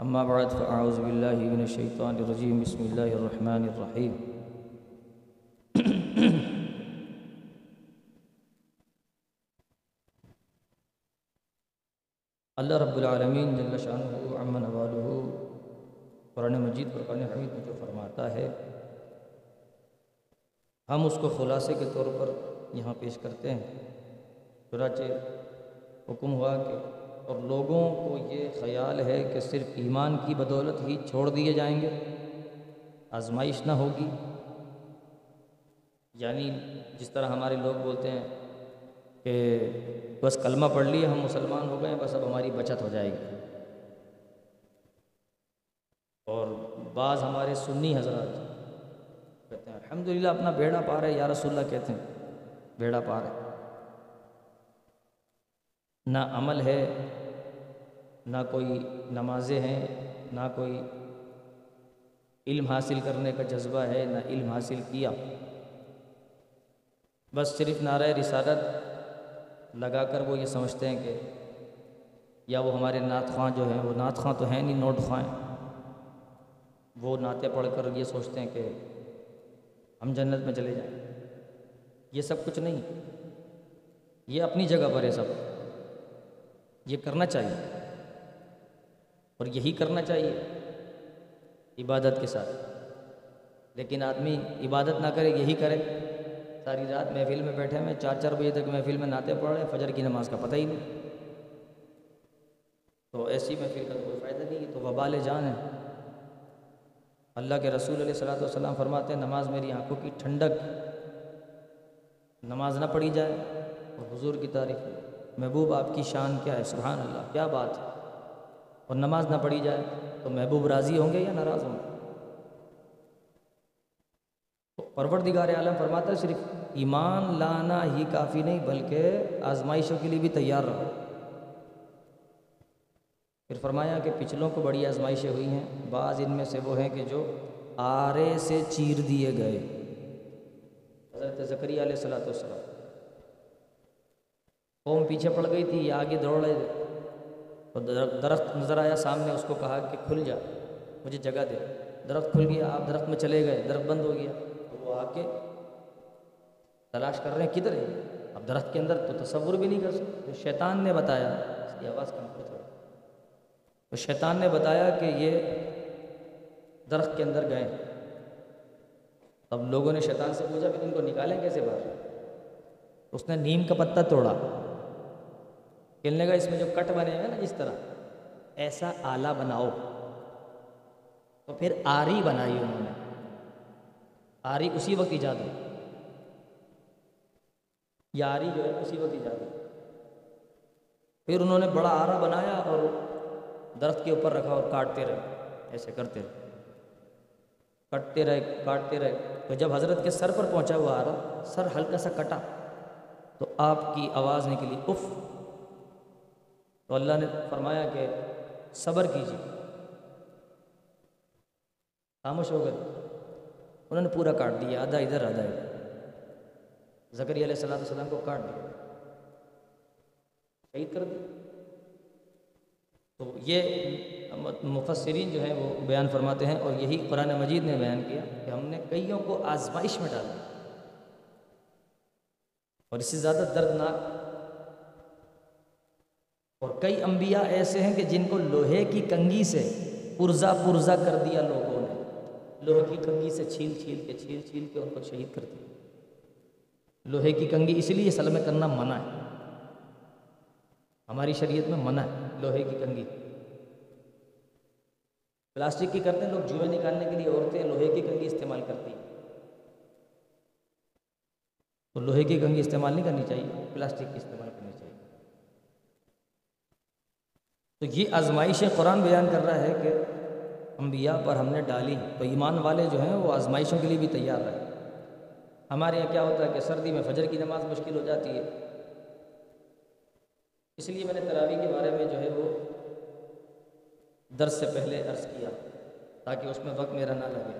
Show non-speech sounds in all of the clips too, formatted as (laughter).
أما بعد، فأعوذ بالله من الشيطان الرجيم. بسم الله الرحمن الرحيم. (clears throat) اللہ رب العالمین جل شانہ عمن والہ قرآن مجید فرقان حمید میں جو فرماتا ہے، ہم اس کو خلاصے کے طور پر یہاں پیش کرتے ہیں۔ چنانچہ حکم ہوا کہ اور لوگوں کو یہ خیال ہے کہ صرف ایمان کی بدولت ہی چھوڑ دیے جائیں گے۔ آزمائش نہ ہوگی۔ یعنی جس طرح ہمارے لوگ بولتے ہیں کہ بس کلمہ پڑھ لیے ہم مسلمان ہو گئے بس اب ہماری بچت ہو جائے گی۔ اور بعض ہمارے سنی حضرات کہتے ہیں، الحمدللہ اپنا بیڑا پار ہے یا رسول اللہ کہتے ہیں، بیڑا پار ہے نہ عمل ہے نہ کوئی نمازیں ہیں، نہ کوئی علم حاصل کرنے کا جذبہ ہے، نہ علم حاصل کیا۔ بس صرف نعرہ رسالت لگا کر وہ یہ سمجھتے ہیں کہ یا وہ ہمارے نعت خواں جو ہیں، وہ نعت خواں تو ہیں نہیں، نوٹ خواں وہ نعتیں پڑھ کر یہ سوچتے ہیں کہ ہم جنت میں چلے جائیں۔ یہ سب کچھ نہیں، یہ اپنی جگہ پر ہے سب۔ یہ کرنا چاہیے۔ اور یہی کرنا چاہیے عبادت کے ساتھ۔ لیکن آدمی عبادت نہ کرے، یہی کرے۔ ساری رات محفل میں بیٹھے میں چار چار بجے تک محفل میں نعتیں پڑھ رہے، فجر کی نماز کا پتہ ہی نہیں۔ تو ایسی محفل کا کوئی فائدہ نہیں تو وبال جان ہے۔ اللہ کے رسول علیہ صلاۃ والسلام فرماتے ہیں، نماز میری آنکھوں کی ٹھنڈک، نماز نہ پڑھی جائے۔ اور حضور کی تعریف محبوب آپ کی شان کیا ہے؟ سبحان اللہ، کیا بات ہے؟ اور نماز نہ پڑھی جائے تو محبوب راضی ہوں گے یا ناراض ہوں گے؟ تو پروردگار عالم فرماتا ہے، صرف ایمان لانا ہی کافی نہیں، بلکہ آزمائشوں کے لیے بھی تیار رہو۔ پھر فرمایا کہ پچھلوں کو بڑی آزمائشیں ہوئی ہیں، بعض ان میں سے وہ ہیں کہ جو آرے سے چیر دیے گئے۔ حضرت ذکری علیہ صلاۃ والسلام، قوم پیچھے پڑ گئی تھی یہ آگے دوڑ رہے تھے تو درخت نظر آیا سامنے، اس کو کہا کہ کھل جا، مجھے جگہ دے۔ درخت کھل گیا، آپ درخت میں چلے گئے، درخت بند ہو گیا۔ تو وہ آ کے تلاش کر رہے ہیں، کدھر ہے؟ اب درخت کے اندر تو تصور بھی نہیں کر سکتے۔ شیطان نے بتایا، اس کی آواز کم کر تھوڑا تو شیطان نے بتایا کہ یہ درخت کے اندر گئے۔ اب لوگوں نے شیطان سے پوچھا کہ ان کو نکالیں کیسے باہر؟ اس نے نیم کا پتہ توڑا۔ کھیلنے کا اس میں جو کٹ بنے ہوئے نا، اس طرح۔ ایسا آلہ بناؤ۔ تو پھر آری بنائی انہوں نے۔ آری اسی وقت ایجاد ہوئی۔ یہ آری جو ہے، اسی وقت ایجاد ہوئی۔ پھر انہوں نے بڑا آرا بنایا اور درخت کے اوپر رکھا اور کاٹتے رہے۔ ایسے کرتے رہے۔ کٹتے رہے، کاٹتے رہے۔ تو جب حضرت کے سر پر پہنچا ہوا آ رہا سر ہلکا سا کٹا۔ تو آپ کی آواز نکلی، اف۔ تو اللہ نے فرمایا کہ صبر کیجیے۔ خاموش ہو گئے انہوں نے پورا کاٹ دیا، آدھا ادھر آدھا ادھر۔ زکری علیہ السلام السلام کو کاٹ دیا۔ شہید کر دیا۔ تو یہ مفسرین جو ہیں وہ بیان فرماتے ہیں اور یہی قرآن مجید نے بیان کیا کہ ہم نے کئیوں کو آزمائش میں ڈالا اور اس سے زیادہ دردناک اور کئی انبیاء ایسے ہیں کہ جن کو لوہے کی کنگھی سے پرزا پرزا کر دیا لوگوں نے۔ لوہے کی کنگھی سے چھیل چھیل کے چھیل چھیل کے ان کو شہید کر دیا۔ لوہے کی کنگھی اس لیے سلمے کرنا منع ہے۔ ہماری شریعت میں منع ہے لوہے کی کنگھی۔ پلاسٹک کی کرتے ہیں، لوگ جوئیں نکالنے کے لیے عورتیں لوہے کی کنگھی استعمال کرتی ہیں۔ تو لوہے کی کنگھی استعمال نہیں کرنی چاہیے، پلاسٹک کی استعمال کرنی چاہیے۔ تو یہ آزمائش قرآن بیان کر رہا ہے کہ انبیاء پر ہم نے ڈالی تو ایمان والے جو ہیں وہ آزمائشوں کے لیے بھی تیار رہے۔ ہمارے یہاں کیا ہوتا ہے کہ سردی میں فجر کی نماز مشکل ہو جاتی ہے۔ اس لیے میں نے تراوی کے بارے میں جو ہے وہ درس سے پہلے عرض کیا تاکہ اس میں وقت میرا نہ لگے۔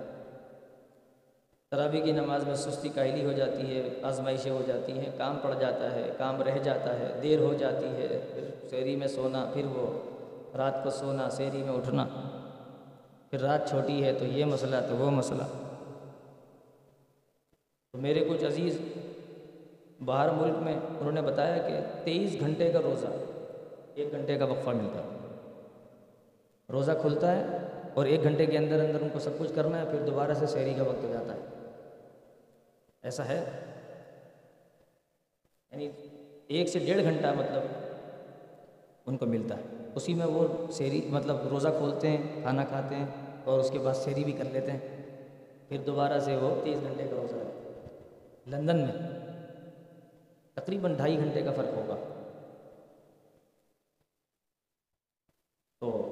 تراوی کی نماز میں سستی کاہلی ہو جاتی ہے، آزمائشیں ہو جاتی ہیں، کام پڑ جاتا ہے، کام رہ جاتا ہے، دیر ہو جاتی ہے، پھر شہری میں سونا، پھر وہ۔ رات کو سونا، سیری میں اٹھنا۔ پھر رات چھوٹی ہے تو یہ مسئلہ، تو وہ مسئلہ۔ تو میرے کچھ عزیز، باہر ملک میں انہوں نے بتایا کہ تیئیس گھنٹے کا روزہ، ایک گھنٹے کا وقفہ ملتا ہے۔ روزہ کھلتا ہے اور ایک گھنٹے کے اندر اندر ان کو سب کچھ کرنا ہے، پھر دوبارہ سے شہری کا وقت ہو جاتا ہے۔ ایسا ہے؟ یعنی ایک سے ڈیڑھ گھنٹہ مطلب ان کو ملتا ہے۔ اسی میں وہ شہری مطلب روزہ کھولتے ہیں، کھانا کھاتے ہیں اور اس کے بعد شہری بھی کر لیتے ہیں۔ پھر دوبارہ سے وہ تیس گھنٹے کا روزہ ہے۔ لندن میں تقریباً ڈھائی گھنٹے کا فرق ہوگا۔ تو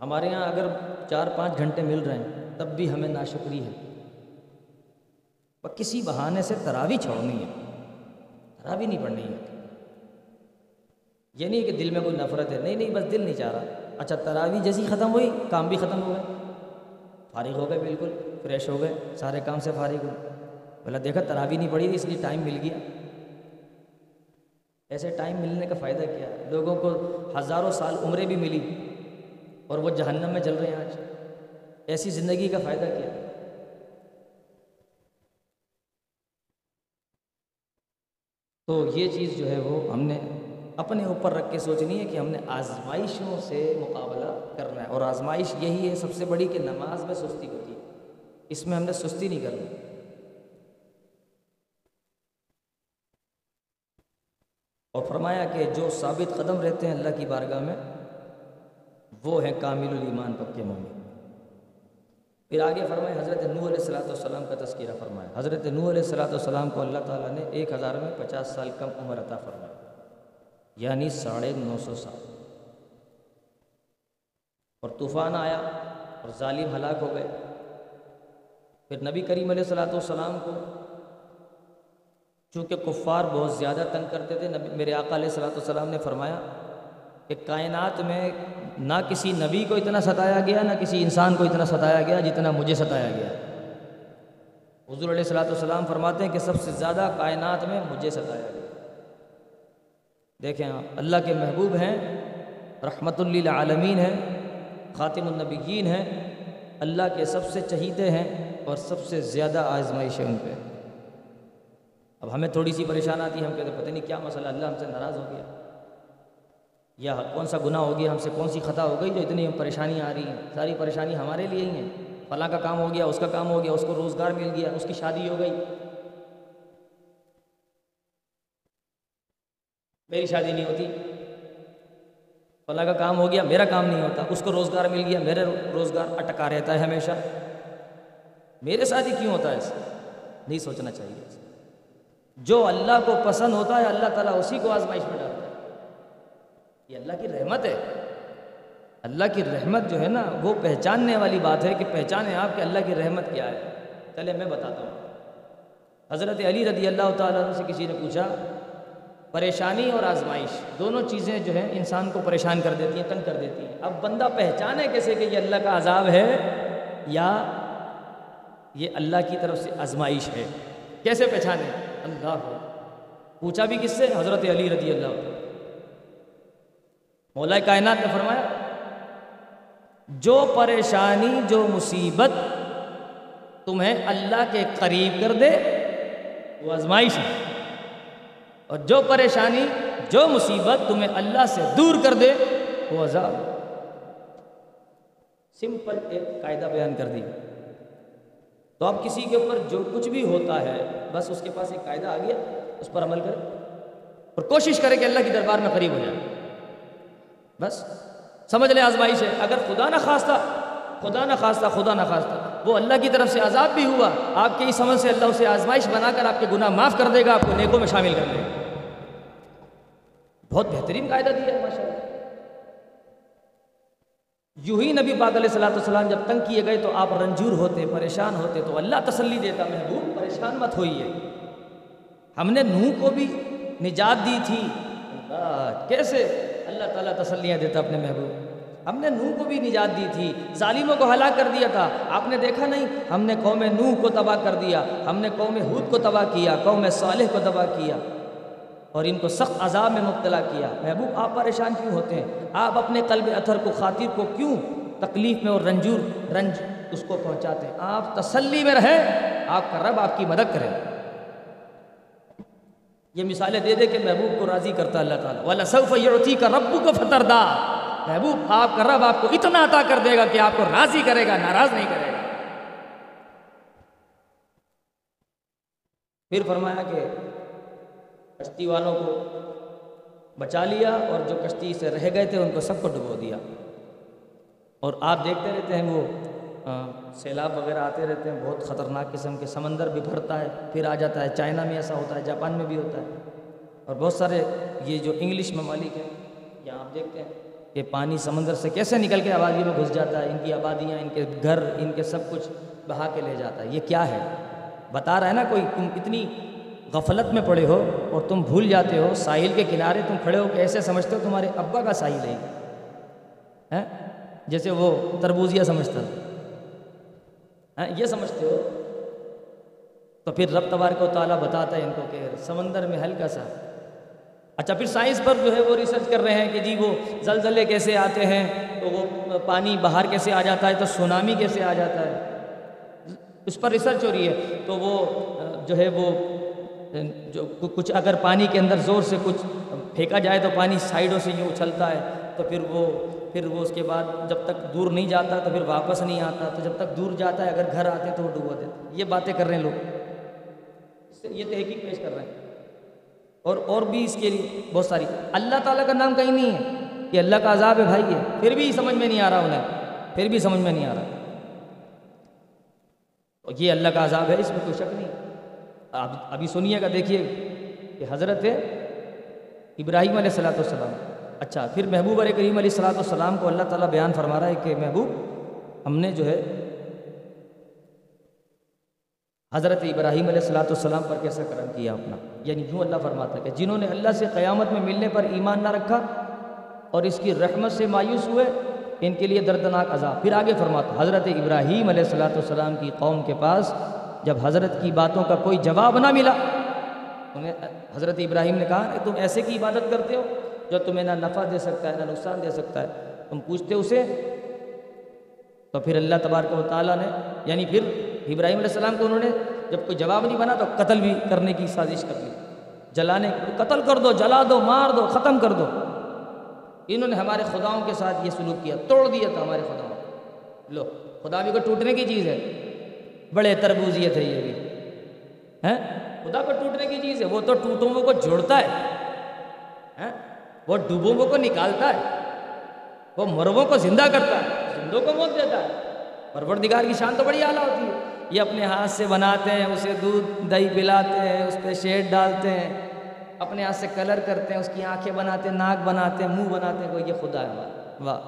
ہمارے یہاں اگر چار پانچ گھنٹے مل رہے ہیں، تب بھی ہمیں ناشکری ہے۔ کسی بہانے سے تراوی چھوڑنی ہے۔ تراوی نہیں پڑھنی ہے۔ یہ نہیں کہ دل میں کوئی نفرت ہے۔ نہیں نہیں، بس دل نہیں چاہ رہا۔ اچھا تراوی جیسی ختم ہوئی، کام بھی ختم ہو گئے۔ فارغ ہو گئے، بالکل فریش ہو گئے۔ سارے کام سے فارغ ہوئے۔ بولا دیکھا تراوی نہیں پڑی تھی اس لیے ٹائم مل گیا۔ ایسے ٹائم ملنے کا فائدہ کیا؟ لوگوں کو ہزاروں سال عمریں بھی ملی اور وہ جہنم میں چل رہے ہیں آج۔ ایسی زندگی کا فائدہ کیا؟ تو یہ چیز جو ہے وہ ہم نے اپنے اوپر رکھ کے سوچنی ہے کہ ہم نے آزمائشوں سے مقابلہ کرنا ہے۔ اور آزمائش یہی ہے، سب سے بڑی کہ نماز میں سستی ہوتی ہے۔ اس میں ہم نے سستی نہیں کرنی۔ اور فرمایا کہ جو ثابت قدم رہتے ہیں اللہ کی بارگاہ میں، وہ ہیں کامل الایمان پکے مومن۔ پھر آگے فرمائے حضرت نوح علیہ السلاۃ والسلام کا تذکیرہ فرمایا حضرت نوح علیہ السلاۃ والسلام کو اللہ تعالیٰ نے ایک ہزار میں پچاس سال کم عمر عطا فرمایا یعنی ساڑھے نو سو سال۔ اور طوفان آیا اور ظالم ہلاک ہو گئے۔ پھر نبی کریم علیہ السلاۃ والسلام کو چونکہ کفار بہت زیادہ تنگ کرتے تھے، نبی میرے آقا علیہ السلاۃ والسلام نے فرمایا کہ کائنات میں نہ کسی نبی کو اتنا ستایا گیا، نہ کسی انسان کو اتنا ستایا گیا جتنا مجھے ستایا گیا۔ حضور علیہ السلاۃ والسلام فرماتے ہیں کہ سب سے زیادہ کائنات میں مجھے ستایا گیا۔ دیکھیں آپ اللہ کے محبوب ہیں، رحمت للعالمین ہیں، خاتم النبیین ہیں، اللہ کے سب سے چہیتے ہیں اور سب سے زیادہ آزمائش ہے ان پہ۔ اب ہمیں تھوڑی سی پریشان آتی ہے، ہم کہتے پتہ نہیں کیا مسئلہ، اللہ ہم سے ناراض ہو گیا۔ یا کون سا گناہ ہو گیا، ہم سے کون سی خطا ہو گئی جو اتنی پریشانیاں آ رہی ہیں ساری پریشانی ہمارے لیے ہی ہیں۔ فلاں کا کام ہو گیا، اس کا کام ہو گیا، اس کو روزگار مل گیا، اس کی شادی ہو گئی۔ میری شادی نہیں ہوتی۔ فلاں کا کام ہو گیا، میرا کام نہیں ہوتا۔ اس کو روزگار مل گیا میرا روزگار اٹکا رہتا ہے ہمیشہ۔ میرے ساتھ ہی کیوں ہوتا ہے؟ ایسا نہیں سوچنا چاہیے۔ جو اللہ کو پسند ہوتا ہے، اللہ تعالیٰ اسی کو آزمائش میں ڈالتا ہے۔ یہ اللہ کی رحمت ہے۔ اللہ کی رحمت جو ہے نا، وہ پہچاننے والی بات ہے کہ پہچانے آپ کہ اللہ کی رحمت کیا ہے۔ چلے میں بتاتا ہوں۔ حضرت علی رضی اللہ تعالیٰ سے کسی نے پوچھا پریشانی اور آزمائش، دونوں چیزیں جو ہیں انسان کو پریشان کر دیتی ہیں، تنگ کر دیتی ہیں۔ اب بندہ پہچانے کیسے کہ یہ اللہ کا عذاب ہے یا یہ اللہ کی طرف سے آزمائش ہے۔ کیسے پہچانے؟ اللہ کو۔ پوچھا بھی کس سے؟ حضرت علی رضی اللہ مولا کائنات نے فرمایا، جو پریشانی، جو مصیبت تمہیں اللہ کے قریب کر دے، وہ آزمائش ہے۔ اور جو پریشانی، جو مصیبت تمہیں اللہ سے دور کر دے، وہ عذاب سمپل ایک قاعدہ بیان کر دی تو اب کسی کے اوپر جو کچھ بھی ہوتا ہے، بس اس کے پاس ایک قاعدہ آ گیا، اس پر عمل کرے اور کوشش کرے کہ اللہ کی دربار میں قریب ہو جائے۔ بس، سمجھ لیں آزمائش ہے۔ اگر خدا نہ خواستہ، خدا نہ خواستہ، خدا نہ خواستہ، وہ اللہ کی طرف سے عذاب بھی ہوا، آپ کے اس عمل سے اللہ اسے آزمائش بنا کر آپ کے گناہ معاف کر دے گا، آپ کو نیکوں میں شامل کر دے گا۔ بہت بہترین قاعدہ دیا ہے، ماشاء اللہ۔ یوں ہی نبی پاک علیہ السلاۃ والسلام جب تنگ کیے گئے تو آپ رنجور ہوتے، پریشان ہوتے، تو اللہ تسلی دیتا، محبوب، پریشان مت ہوئی ہے ہم نے نوح کو بھی نجات دی تھی۔ کیسے؟ اللہ تعالیٰ تسلیاں دیتا اپنے محبوب۔ ہم نے نوح کو بھی نجات دی تھی۔ ظالموں کو ہلاک کر دیا تھا۔ آپ نے دیکھا نہیں؟ ہم نے قوم نوح کو تباہ کر دیا۔ ہم نے قوم ہود کو تباہ کیا، قوم صالح کو تباہ کیا۔ اور ان کو سخت عذاب میں مبتلا کیا۔ محبوب، آپ پریشان کیوں ہوتے ہیں؟ آپ اپنے قلب اتھر کو خاطر کو کیوں تکلیف میں اور رنجور، رنج اس کو پہنچاتے ہیں؟ آپ تسلی میں رہیں، آپ کا رب آپ کی مدد کرے۔ یہ مثالیں دے دے کہ محبوب کو راضی کرتا اللہ تعالیٰ۔ والا صف یوتی کا ربو کو محبوب، آپ کا رب آپ کو اتنا عطا کر دے گا کہ آپ کو راضی کرے گا، ناراض نہیں کرے گا۔ پھر فرمایا کہ کشتی والوں کو بچا لیا اور جو کشتی سے رہ گئے تھے ان کو سب کو ڈبو دیا۔ اور آپ دیکھتے رہتے ہیں وہ سیلاب وغیرہ آتے رہتے ہیں، بہت خطرناک قسم کے سمندر بھی بھرتا ہے، پھر آ جاتا ہے۔ چائنا میں ایسا ہوتا ہے، جاپان میں بھی ہوتا ہے۔ اور بہت سارے یہ جو انگلش ممالک ہیں، یہاں آپ دیکھتے ہیں کہ پانی سمندر سے کیسے نکل کے آبادی میں گھس جاتا ہے، ان کی آبادیاں، ان کے گھر، ان کے سب کچھ بہا کے لے جاتا ہے۔ یہ کیا ہے؟ بتا رہا ہے نا کوئی، تم اتنی غفلت میں پڑے ہو اور تم بھول جاتے ہو، ساحل کے کنارے تم کھڑے ہو کہ ایسے سمجھتے ہو تمہارے ابا کا ساحل ہے ہاں؟ جیسے وہ تربوزیہ سمجھتا۔ ہاں؟ یہ سمجھتے ہو۔ تو پھر رب تبارک و تعالیٰ بتاتا ہے ان کو کہ سمندر میں ہلکا سا۔ اچھا پھر سائنس پر جو ہے وہ ریسرچ کر رہے ہیں کہ جی وہ زلزلے کیسے آتے ہیں، تو وہ پانی باہر کیسے آ جاتا ہے، تو سونامی کیسے آ جاتا ہے۔ اس پر ریسرچ ہو رہی ہے۔ تو وہ، جو ہے وہ جو کچھ اگر پانی کے اندر زور سے کچھ پھینکا جائے تو پانی سائڈوں سے یوں اچھلتا ہے، تو پھر وہ پھر وہ اس کے بعد جب تک دور نہیں جاتا تو پھر واپس نہیں آتا، تو جب تک دور جاتا ہے، اگر گھر آتے تو وہ ڈوبا دیتے یہ باتیں کر رہے ہیں لوگ۔ یہ تحقیق پیش کر رہے ہیں۔ اور اور بھی اس کے لیے بہت ساری۔ اللہ تعالیٰ کا نام کہیں نہیں ہے یہ اللہ کا عذاب ہے بھائی ہے پھر بھی سمجھ میں نہیں آ رہا انہیں۔ پھر بھی سمجھ میں نہیں آ رہا۔ یہ اللہ کا عذاب ہے، اس میں کوئی شک نہیں۔ اب ابھی سنیے گا، دیکھیے کہ حضرت ابراہیم علیہ السلاۃ والسلام اچھا پھر محبوب علیہ کریم علیہ السلاۃ والسلام کو اللہ تعالیٰ بیان فرما رہا ہے کہ محبوب، ہم نے جو ہے حضرت ابراہیم علیہ السلاۃ والسلام پر کیسا کرم کیا اپنا؟ یعنی یوں اللہ فرماتا ہے کہ جنہوں نے اللہ سے قیامت میں ملنے پر ایمان نہ رکھا اور اس کی رحمت سے مایوس ہوئے، ان کے لیے دردناک عذاب۔ پھر آگے فرماتا حضرت ابراہیم علیہ السلاۃ والسلام کی قوم کے پاس جب حضرت کی باتوں کا کوئی جواب نہ ملا، انہیں حضرت ابراہیم نے کہا کہ تم ایسے کی عبادت کرتے ہو جو تمہیں نہ نفع دے سکتا ہے، نہ نقصان دے سکتا ہے۔ تم پوچھتے اسے، تو پھر اللہ تبارک و تعالیٰ نے یعنی پھر ابراہیم علیہ السلام کو انہوں نے جب کوئی جواب نہیں بنا تو قتل بھی کرنے کی سازش کر لی جلانے قتل کر دو، جلا دو، مار دو، ختم کر دو۔ انہوں نے ہمارے خداؤں کے ساتھ یہ سلوک کیا، توڑ دیا تھا ہمارے خداؤں لو، خدا بھی کو ٹوٹنے کی چیز ہے۔ بڑے تربوزیت ہے یہ بھی۔ ہیں؟ خدا کو ٹوٹنے کی چیز ہے، وہ تو ٹوٹوں کو جوڑتا ہے۔ وہ ڈوبوں کو نکالتا ہے۔ وہ مربوں کو زندہ کرتا ہے۔ زندوں کو موت دیتا ہے۔ پروردگار کی شان تو بڑی اعلیٰ ہوتی ہے۔ یہ اپنے ہاتھ سے بناتے ہیں، اسے دودھ، دہی پلاتے ہیں، اس پہ شیڈ ڈالتے ہیں۔ اپنے ہاتھ سے کلر کرتے ہیں، اس کی آنکھیں بناتے ہیں، ناک بناتے ہیں، منہ بناتے ہیں۔ کوئی یہ خدا ہے۔ واہ۔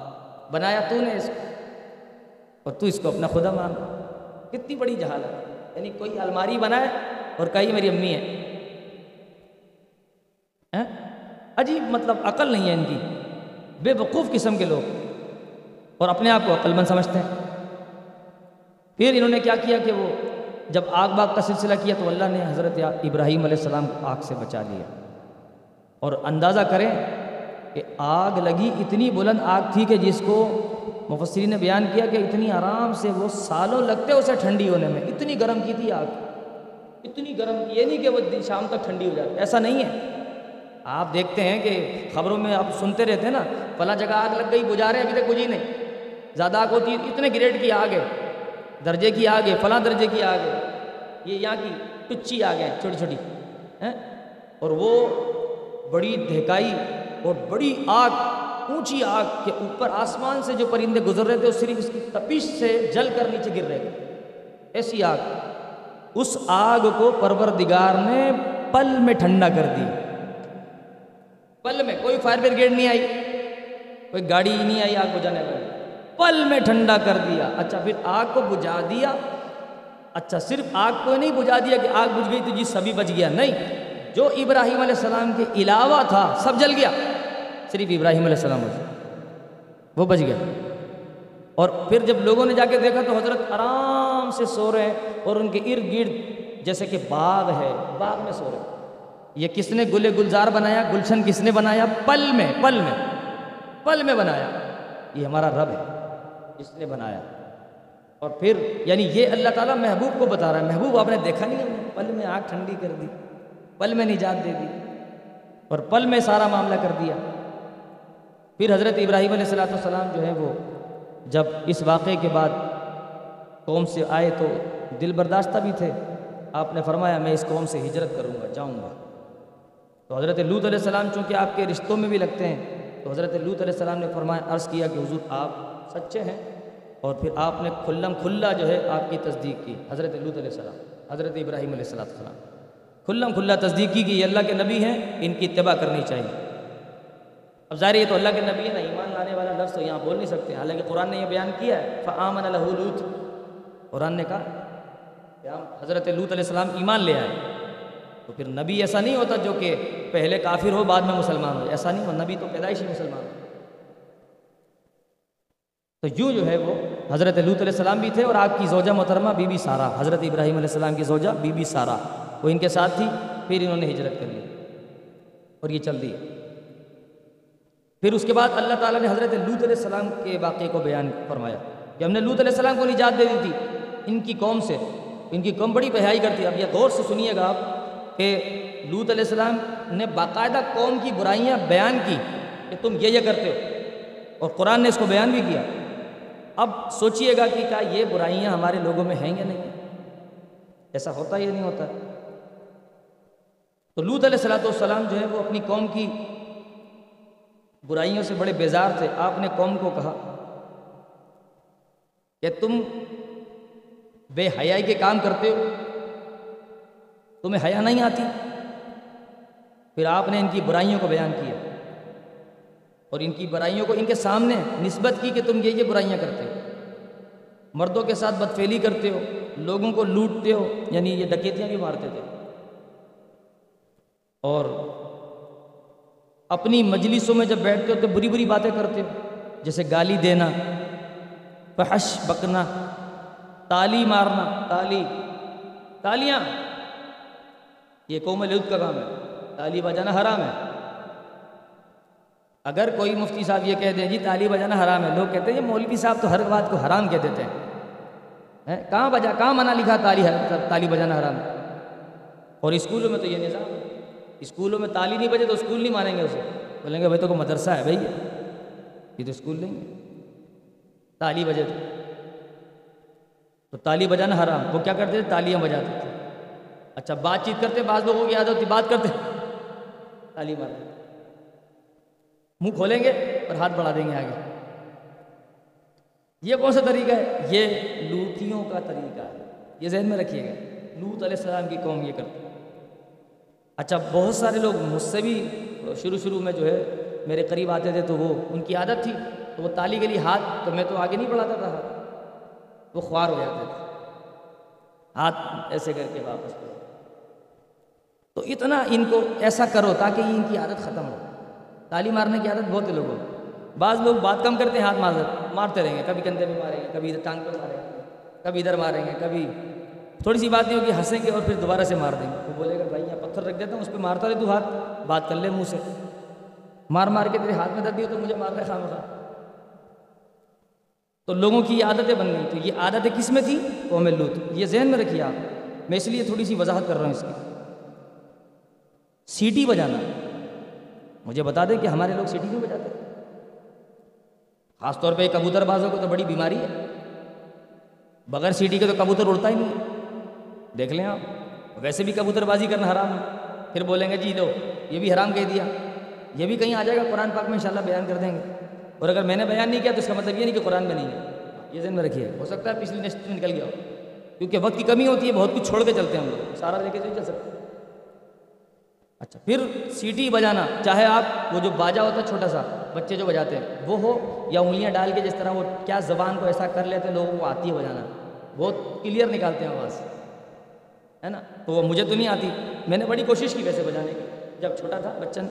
بنایا تو نے اس کو۔ اور تو اس کو اپنا خدا مان۔ کتنی بڑی جہالت یعنی کوئی الماری بنائے اور کئی میری امی ہے۔ عجیب مطلب عقل نہیں ہے ان کی۔ بے وقوف قسم کے لوگ۔ اور اپنے آپ کو عقل مند سمجھتے ہیں۔ پھر انہوں نے کیا کیا کہ وہ جب آگ باغ کا سلسلہ کیا تو اللہ نے حضرت ابراہیم علیہ السلام کو آگ سے بچا لیا۔ اور اندازہ کریں کہ آگ لگی اتنی بلند آگ تھی کہ جس کو مفسرین نے بیان کیا کہ اتنی آرام سے وہ سالوں لگتے اسے ٹھنڈی ہونے میں۔ اتنی گرم کی تھی آگ۔ اتنی گرم کی یہ نہیں کہ وہ شام تک ٹھنڈی ہو جائے۔ ایسا نہیں ہے۔ آپ دیکھتے ہیں کہ خبروں میں آپ سنتے رہتے ہیں نا، فلاں جگہ آگ لگ گئی بجھا رہے ابھی تک بجھی نہیں۔ زیادہ آگ ہوتی ہے، اتنے گریڈ کی آگ ہے۔ درجے کی آگ ہے، فلاں درجے کی آگ ہے۔ یہ یہاں کی ٹچی آگ ہے، چھوٹی چھوٹی۔ اور وہ بڑی دہکائی اور بڑی آگ اونچی آگ کے اوپر آسمان سے جو پرندے گزر رہے تھے، وہ صرف اس کی تپش سے جل کر نیچے گر رہے تھے۔ ایسی آگ۔ اس آگ کو پروردگار نے پل میں ٹھنڈا کر دی۔ پل میں کوئی فائر بریگیڈ نہیں آئی، کوئی گاڑی نہیں آئی آگ بجھانے والی پل میں ٹھنڈا کر دیا۔ اچھا پھر آگ کو بجھا دیا۔ اچھا صرف آگ کو نہیں بجھا دیا کہ آگ بجھ گئی تو جی سبھی بچ گیا۔ نہیں، جو ابراہیم علیہ السلام کے علاوہ تھا، سب جل گیا۔ صرف ابراہیم علیہ السلام وہ بچ گیا اور پھر جب لوگوں نے جا کے دیکھا تو حضرت آرام سے سو رہے ہیں اور ان کے ارد گرد جیسے کہ باغ ہے، باغ میں سو رہے ہیں۔ یہ کس نے گل گلزار بنایا؟ گلشن کس نے بنایا؟ پل میں پل میں پل میں بنایا۔ یہ ہمارا رب ہے، اس نے بنایا۔ اور پھر یعنی یہ اللہ تعالیٰ محبوب کو بتا رہا ہے۔ محبوب آپ نے دیکھا نہیں پل میں آگ ٹھنڈی کر دی، پل میں نجات دے دی اور پل میں سارا معاملہ کر دیا۔ پھر حضرت ابراہیم علیہ السلاۃ والسلام جو ہے وہ جب اس واقعے کے بعد قوم سے آئے تو دل برداشتہ بھی تھے۔ آپ نے فرمایا، میں اس قوم سے ہجرت کروں گا، جاؤں گا۔ تو حضرت لوت علیہ السلام چونکہ آپ کے رشتوں میں بھی لگتے ہیں، تو حضرت لوت علیہ السلام نے فرمایا، عرض کیا کہ حضور آپ سچے ہیں۔ اور پھر آپ نے کھلم کھلا جو ہے آپ کی تصدیق کی، حضرت لوت علیہ السلام، حضرت ابراہیم علیہ السلام کھلم کھلا تصدیق کی کہ یہ اللہ کے نبی ہیں، ان کی اتباع کرنی چاہیے۔ اب ظاہر یہ تو اللہ کے نبی ہے نا، ایمان لانے والا لفظ تو یہاں بول نہیں سکتے۔ حالانکہ قرآن نے یہ بیان کیا ہے فعامن لوت۔ قرآن نے کہا، کہ ہم حضرت لوت علیہ السلام ایمان لے آئے۔ تو پھر نبی ایسا نہیں ہوتا جو کہ پہلے کافر ہو، بعد میں مسلمان ہو۔ ایسا نہیں ہو نبی تو پیدائشی مسلمان ہو۔ تو یوں جو ہے وہ حضرت لوت علیہ السلام بھی تھے اور آپ کی زوجہ محترمہ بی بی سارا حضرت ابراہیم علیہ السلام کی زوجہ بی بی سارا وہ ان کے ساتھ تھی، پھر انہوں نے ہجرت کر لی۔ اور یہ چل دی پھر اس کے بعد اللہ تعالیٰ نے حضرت لوت علیہ السلام کے واقعے کو بیان فرمایا کہ ہم نے لوت علیہ السلام کو نجات دے دی تھی۔ ان کی قوم سے، ان کی قوم بڑی بہائی کرتی۔ اب یہ غور سے سنیے گا آپ کہ لوت علیہ السلام نے باقاعدہ قوم کی برائیاں بیان کی کہ تم یہ یہ کرتے ہو۔ اور قرآن نے اس کو بیان بھی کیا۔ اب سوچئے گا کہ کیا یہ برائیاں ہمارے لوگوں میں ہیں یا نہیں؟ ایسا ہوتا یا نہیں ہوتا؟ تو لوت علیہ السلاۃ والسلام جو ہے وہ اپنی قوم کی برائیوں سے بڑے بیزار تھے۔ آپ نے قوم کو کہا کہ تم بے حیائی کے کام کرتے ہو، تمہیں حیا نہیں آتی۔ پھر آپ نے ان کی برائیوں کو بیان کیا اور ان کی برائیوں کو ان کے سامنے نسبت کی کہ تم یہ یہ برائیاں کرتے ہو۔ مردوں کے ساتھ بدفیلی کرتے ہو، لوگوں کو لوٹتے ہو یعنی یہ ڈکیتیاں بھی مارتے تھے۔ اور اپنی مجلسوں میں جب بیٹھتے ہو تو بری بری باتیں کرتے ہو۔ جیسے گالی دینا فحش بکنا، تالی مارنا، تالی، تالیاں۔ یہ قوم لط کا کام ہے۔ تالی بجانا حرام ہے۔ اگر کوئی مفتی صاحب یہ کہہ دیں جی تالی بجانا حرام ہے۔ لوگ کہتے ہیں، یہ مولوی صاحب تو ہر بات کو حرام کہہ دیتے ہیں۔ کہاں بجا، کہاں منع لکھا تالی تالی بجانا حرام ہے؟ اور اسکولوں میں تو یہ نظام ہے۔ اسکولوں میں تالی نہیں بجے تو اسکول نہیں مانیں گے اسے۔ بولیں گے، بھائی تو کوئی مدرسہ ہے، بھائی۔ یہ تو اسکول نہیں ہے۔ تالی بجے تو۔ تو تالی بجانا حرام۔ وہ کیا کرتے تھے؟ تالیاں بجاتے تھے۔ اچھا بات چیت کرتے، بعض لوگوں کی عادت ہوتی، بات کرتے۔ تالی مار منہ کھولیں گے اور ہاتھ بڑھا دیں گے آگے۔ یہ کون سا طریقہ ہے؟ یہ لوتیوں کا طریقہ ہے۔ یہ ذہن میں رکھیے گا۔ لوت علیہ السلام کی قوم یہ کرتے۔ اچھا بہت سارے لوگ مجھ سے بھی شروع شروع میں جو ہے میرے قریب آتے تھے تو وہ، ان کی عادت تھی، تو وہ تالی کے لیے ہاتھ تو میں تو آگے نہیں بڑھاتا تھا، وہ خوار ہو جاتے تھے۔ ہاتھ ایسے کر کے واپس کرو تو اتنا ان کو ایسا کرو تاکہ ان کی عادت ختم ہو۔ تالی مارنے کی عادت بہت لوگوں بعض لوگ بات کم کرتے ہیں، ہاتھ مار مارتے رہیں گے، کبھی کندھے میں ماریں گے، کبھی ادھر ٹانگ پہ ماریں گے، کبھی ادھر ماریں گے، کبھی۔ تھوڑی سی بات نہیں ہوگی ہنسیں گے اور پھر دوبارہ سے مار دیں گے۔ وہ بولے گا پتھر رکھ دیتا ہوں، اس پہ مارتا رہے تو ہاتھ۔ بات کر لے منہ سے۔ مار مار کے تیرے ہاتھ میں درد ہو تو مجھے مار رہے خام خواہ تو لوگوں کی یہ عادتیں بن گئی۔ تو یہ عادتیں کس میں تھی؟ وہ ہمیں لوت یہ ذہن میں رکھیے آپ۔ میں اس لیے تھوڑی سی وضاحت کر رہا ہوں اس کی۔ سیٹی بجانا۔ مجھے بتا دیں کہ ہمارے لوگ سیٹی کیوں بجاتے خاص طور پہ کبوتر بازوں کو تو بڑی بیماری ہے۔ بغیر سیٹی کے تو کبوتر اڑتا ہی نہیں دیکھ لیں آپ۔ ویسے بھی کبوتر بازی کرنا حرام ہے۔ پھر بولیں گے جی لو یہ بھی حرام کہہ دیا۔ یہ بھی کہیں آ جائے گا، قرآن پاک میں انشاءاللہ بیان کر دیں گے۔ اور اگر میں نے بیان نہیں کیا تو اس کا مطلب یہ نہیں کہ قرآن میں نہیں ہے۔ یہ ذہن میں رکھیے، ہو سکتا ہے پچھلی نیکسٹ میں نکل گیا ہو۔ کیونکہ وقت کی کمی ہوتی ہے، بہت کچھ چھوڑ کے چلتے ہیں ہم لوگ۔ سارا لے کے چل سکتے اچھا پھر سیٹی بجانا، چاہے آپ وہ جو باجا ہوتا ہے چھوٹا سا، بچے جو بجاتے ہیں، وہ ہو یا انگلیاں ڈال کے جس طرح وہ کیا زبان کو ایسا کر لیتے ہیں، لوگوں کو آتی ہے بجانا۔ بہت کلیئر نکالتے ہیں آواز۔ ہے نا؟ تو وہ مجھے تو نہیں آتی۔ میں نے بڑی کوشش کی ویسے بجانے کی۔ جب چھوٹا تھا بچن،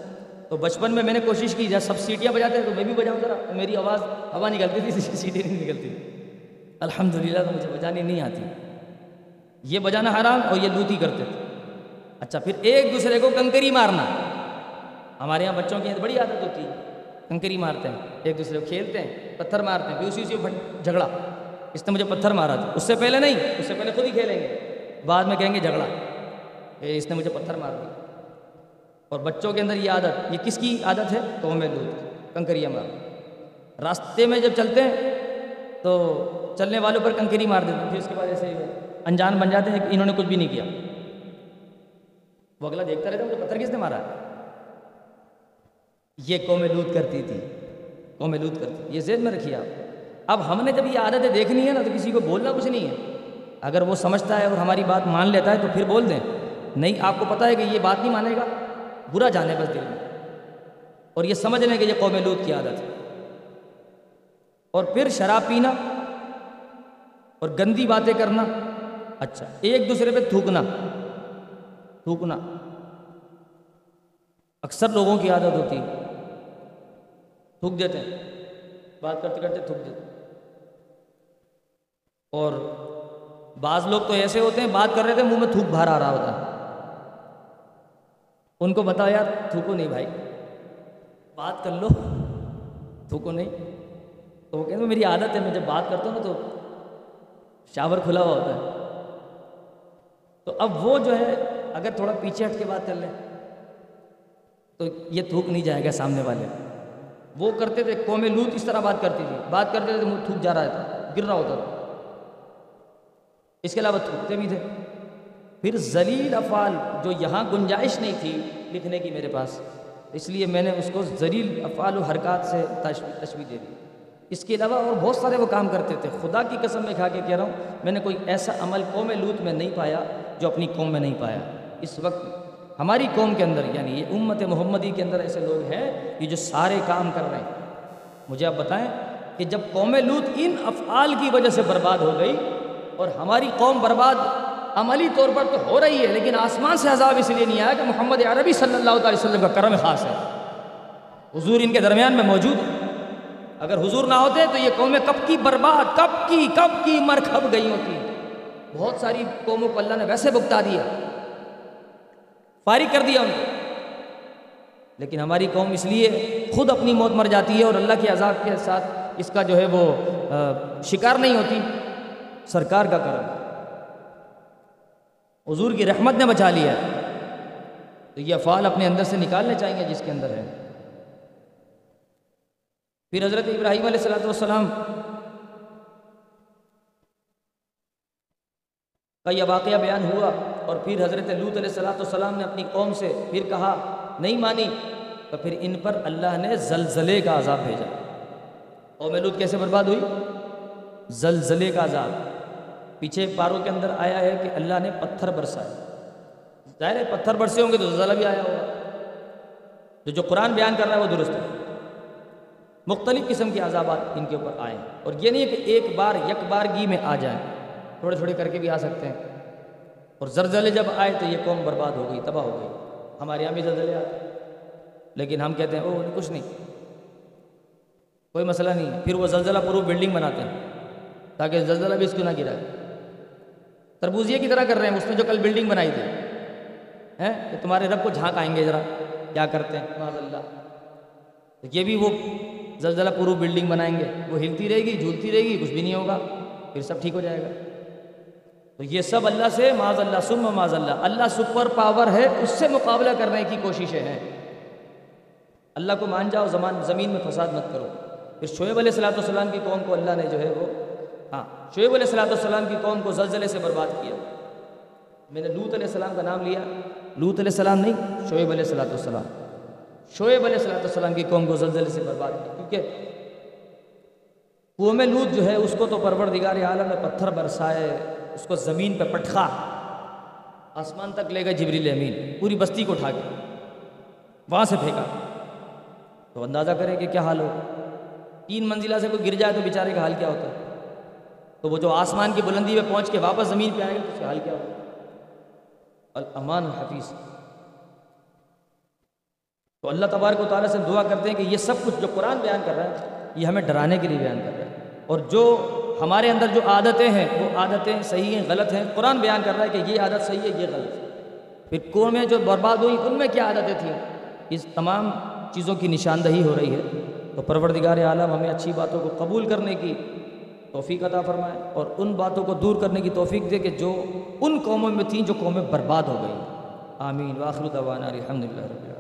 تو بچپن میں میں نے کوشش کی، جب سب سیٹیاں بجاتے ہیں تو میں بھی بجاؤں ذرا۔ میری آواز، ہوا نکلتی تھی، (laughs) سیٹیں نہیں نکلتی۔ تھی الحمد للہ تو مجھے بجانی نہیں آتی۔ یہ بجانا حرام اور یہ لوتی کرتے تھے۔ اچھا پھر ایک دوسرے کو کنکری مارنا۔ ہمارے یہاں بچوں کی بڑی عادت ہوتی ہے۔ کنکری مارتے ہیں، ایک دوسرے کو کھیلتے ہیں، پتھر مارتے ہیں، پھر اسی اسی جھگڑا۔ اس نے مجھے پتھر مارا تھا۔ اس سے پہلے نہیں، اس سے پہلے خود ہی کھیلیں گے۔ بعد میں کہیں گے جھگڑا۔ اس نے مجھے پتھر مار دیا۔ اور بچوں کے اندر یہ عادت، یہ کس کی عادت ہے؟ قوم لوت کنکریاں مار۔ راستے میں جب چلتے ہیں، تو چلنے والوں پر کنکری مار دیتے ہیں۔ پھر اس کے بعد ایسے انجان بن جاتے ہیں کہ انہوں نے کچھ بھی نہیں کیا۔ وہ اگلا دیکھتا رہتا مجھے پتھر کس نے مارا؟ یہ قوم لوت کرتی تھی۔ قوم لوت کرتی یہ ذہن میں رکھیے آپ۔ اب ہم نے جب یہ عادتیں دیکھنی ہے نا، تو کسی کو بولنا کچھ نہیں ہے۔ اگر وہ سمجھتا ہے اور ہماری بات مان لیتا ہے تو پھر بول دیں۔ نہیں، آپ کو پتہ ہے کہ یہ بات نہیں مانے گا۔ برا جانے بس دل میں۔ اور یہ سمجھ لیں کہ یہ قوم لوت کی عادت ہے۔ اور پھر شراب پینا اور گندی باتیں کرنا۔ اچھا ایک دوسرے پہ تھوکنا۔ تھوکنا۔ اکثر لوگوں کی عادت ہوتی ہے۔ تھوک دیتے ہیں۔ بات کرتے کرتے تھوک دیتے ہیں۔ اور بعض لوگ تو ایسے ہوتے ہیں، بات کر رہے تھے، منہ میں تھوک باہر آ رہا ہوتا۔ ہے ان کو بتاؤ یار، تھوکو نہیں بھائی۔ بات کر لو۔ تھوکو نہیں۔ تو وہ کہتے میری عادت ہے، میں جب بات کرتا ہوں نا تو شاور کھلا ہوا ہوتا ہے۔ تو اب وہ جو ہے، اگر تھوڑا پیچھے ہٹ کے بات کر لیں، تو یہ تھوک نہیں جائے گا سامنے والے۔ وہ کرتے تھے، قوم لوت اس طرح بات کرتی تھی۔ بات کرتے تھے، منہ تھوک جا رہا تھا، گر رہا ہوتا تھا۔ اس کے علاوہ تھوکتے بھی تھے۔ پھر ذلیل افعال جو یہاں گنجائش نہیں تھی لکھنے کی میرے پاس، اس لیے میں نے اس کو ذلیل افعال و حرکات سے تشویح دے دی۔ اس کے علاوہ اور بہت سارے وہ کام کرتے تھے۔ خدا کی قسم میں کھا کے کہہ رہا ہوں، میں نے کوئی ایسا عمل قوم لوت میں نہیں پایا جو اپنی قوم میں نہیں پایا۔ اس وقت ہماری قوم کے اندر یعنی یہ امت محمدی کے اندر ایسے لوگ ہیں یہ جو سارے کام کر رہے ہیں۔ مجھے آپ بتائیں کہ جب قوم لوت ان افعال کی وجہ سے برباد ہو گئی اور ہماری قوم برباد عملی طور پر تو ہو رہی ہے، لیکن آسمان سے عذاب اس لیے نہیں آیا کہ محمد عربی صلی اللہ تعالی وسلم کا کرم خاص ہے۔ حضور ان کے درمیان میں موجود ہے۔ اگر حضور نہ ہوتے تو یہ قومیں کب کی برباد، کب کی کب کی مرکھب گئی ہوتی بہت ساری قوموں کو اللہ نے ویسے بکتا دیا۔ فارغ کر دیا ان کو لیکن ہماری قوم اس لیے خود اپنی موت مر جاتی ہے اور اللہ کے عذاب کے ساتھ اس کا جو ہے وہ شکار نہیں ہوتی۔ سرکار کا کرم۔ حضور کی رحمت نے بچا لیا۔ تو یہ افعال اپنے اندر سے نکالنے چاہیں گے جس کے اندر ہے۔ پھر حضرت ابراہیم علیہ السلاۃ والسلام کا یہ واقعہ بیان ہوا اور پھر حضرت لوت علیہ السلاۃ والسلام نے اپنی قوم سے پھر کہا، نہیں مانی، تو پھر ان پر اللہ نے زلزلے کا عذاب بھیجا۔ قوم لوت کیسے برباد ہوئی؟ زلزلے کا عذاب۔ پیچھے پاروں کے اندر آیا ہے کہ اللہ نے پتھر برسائے۔ ظاہر ہے پتھر برسے ہوں گے تو زلزلہ بھی آیا ہوگا۔ جو جو قرآن بیان کر رہا ہے وہ درست ہے۔ مختلف قسم کے عذابات ان کے اوپر آئیں اور یہ نہیں ہے کہ ایک بار، یک بارگی میں آ جائیں۔ تھوڑے تھوڑے کر کے بھی آ سکتے ہیں۔ اور زلزلے جب آئے تو یہ قوم برباد ہو گئی، تباہ ہو گئی۔ ہمارے یہاں بھی زلزلے آتے لیکن ہم کہتے ہیں او کچھ نہیں۔ کوئی مسئلہ نہیں پھر وہ زلزلہ پروف بلڈنگ بناتے ہیں تاکہ زلزلہ بھی اس کو نہ گرائے۔ تربوزیے کی طرح کر رہے ہیں، اس نے جو کل بلڈنگ بنائی تھی۔ کہ تمہارے رب کو جھانک آئیں گے ذرا، کیا کرتے ہیں؟ معذ اللہ یہ بھی وہ زلزلہ پروف بلڈنگ بنائیں گے۔ وہ ہلتی رہے گی، جھولتی رہے گی، کچھ بھی نہیں ہوگا، پھر سب ٹھیک ہو جائے گا۔ تو یہ سب اللہ سے معاذ اللہ سم معاذ اللہ اللہ سپر پاور ہے، اس سے مقابلہ کرنے کی کوششیں ہیں۔ اللہ کو مان جاؤ، زمان زمین میں فساد مت کرو۔ پھر شعیب علیہ السلاۃ والسلام کی قوم کو اللہ نے جو ہے وہ ہاں شعیب علیہ السلاۃ والسلام کی قوم کو زلزلے سے برباد کیا۔ میں نے لوت علیہ السلام کا نام لیا۔ لوت علیہ السلام نہیں، شعیب علیہ السلاۃ والسلام۔ شعیب علیہ السلاۃ والسلام کی قوم کو زلزلے سے برباد کیا۔ کیونکہ قوم لوت جو ہے، اس کو تو پروردگار عالم میں پتھر برسائے، اس کو زمین پہ پٹخا آسمان تک لے گئے جبریل امین۔ پوری بستی کو اٹھا کے وہاں سے پھینکا۔ تو اندازہ کریں کہ کیا حال ہو۔ تین منزلہ سے کوئی گر جائے تو بیچارے کا حال کیا ہوتا ہے؟ تو وہ جو آسمان کی بلندی میں پہنچ کے واپس زمین پہ آئے گا، تو اس کا حال کیا ہوگا؟ الامان حفیظ تو اللہ تبارک و تعالیٰ سے دعا کرتے ہیں کہ یہ سب کچھ جو قرآن بیان کر رہا ہے، یہ ہمیں ڈرانے کے لیے بیان کر رہا ہے۔ اور جو ہمارے اندر جو عادتیں ہیں، وہ عادتیں صحیح ہیں، غلط ہیں، قرآن بیان کر رہا ہے کہ یہ عادت صحیح ہے، یہ غلط ہے۔ پھر قومیں جو برباد ہوئیں ان میں کیا عادتیں تھیں؟ اس تمام چیزوں کی نشاندہی ہو رہی ہے۔ تو پروردگار عالم ہمیں اچھی باتوں کو قبول کرنے کی توفیق عطا فرمائے اور ان باتوں کو دور کرنے کی توفیق دے کہ جو ان قوموں میں تھیں جو قومیں برباد ہو گئیں۔ آمین۔ واخر دعوانا الحمد للہ رب العالمین۔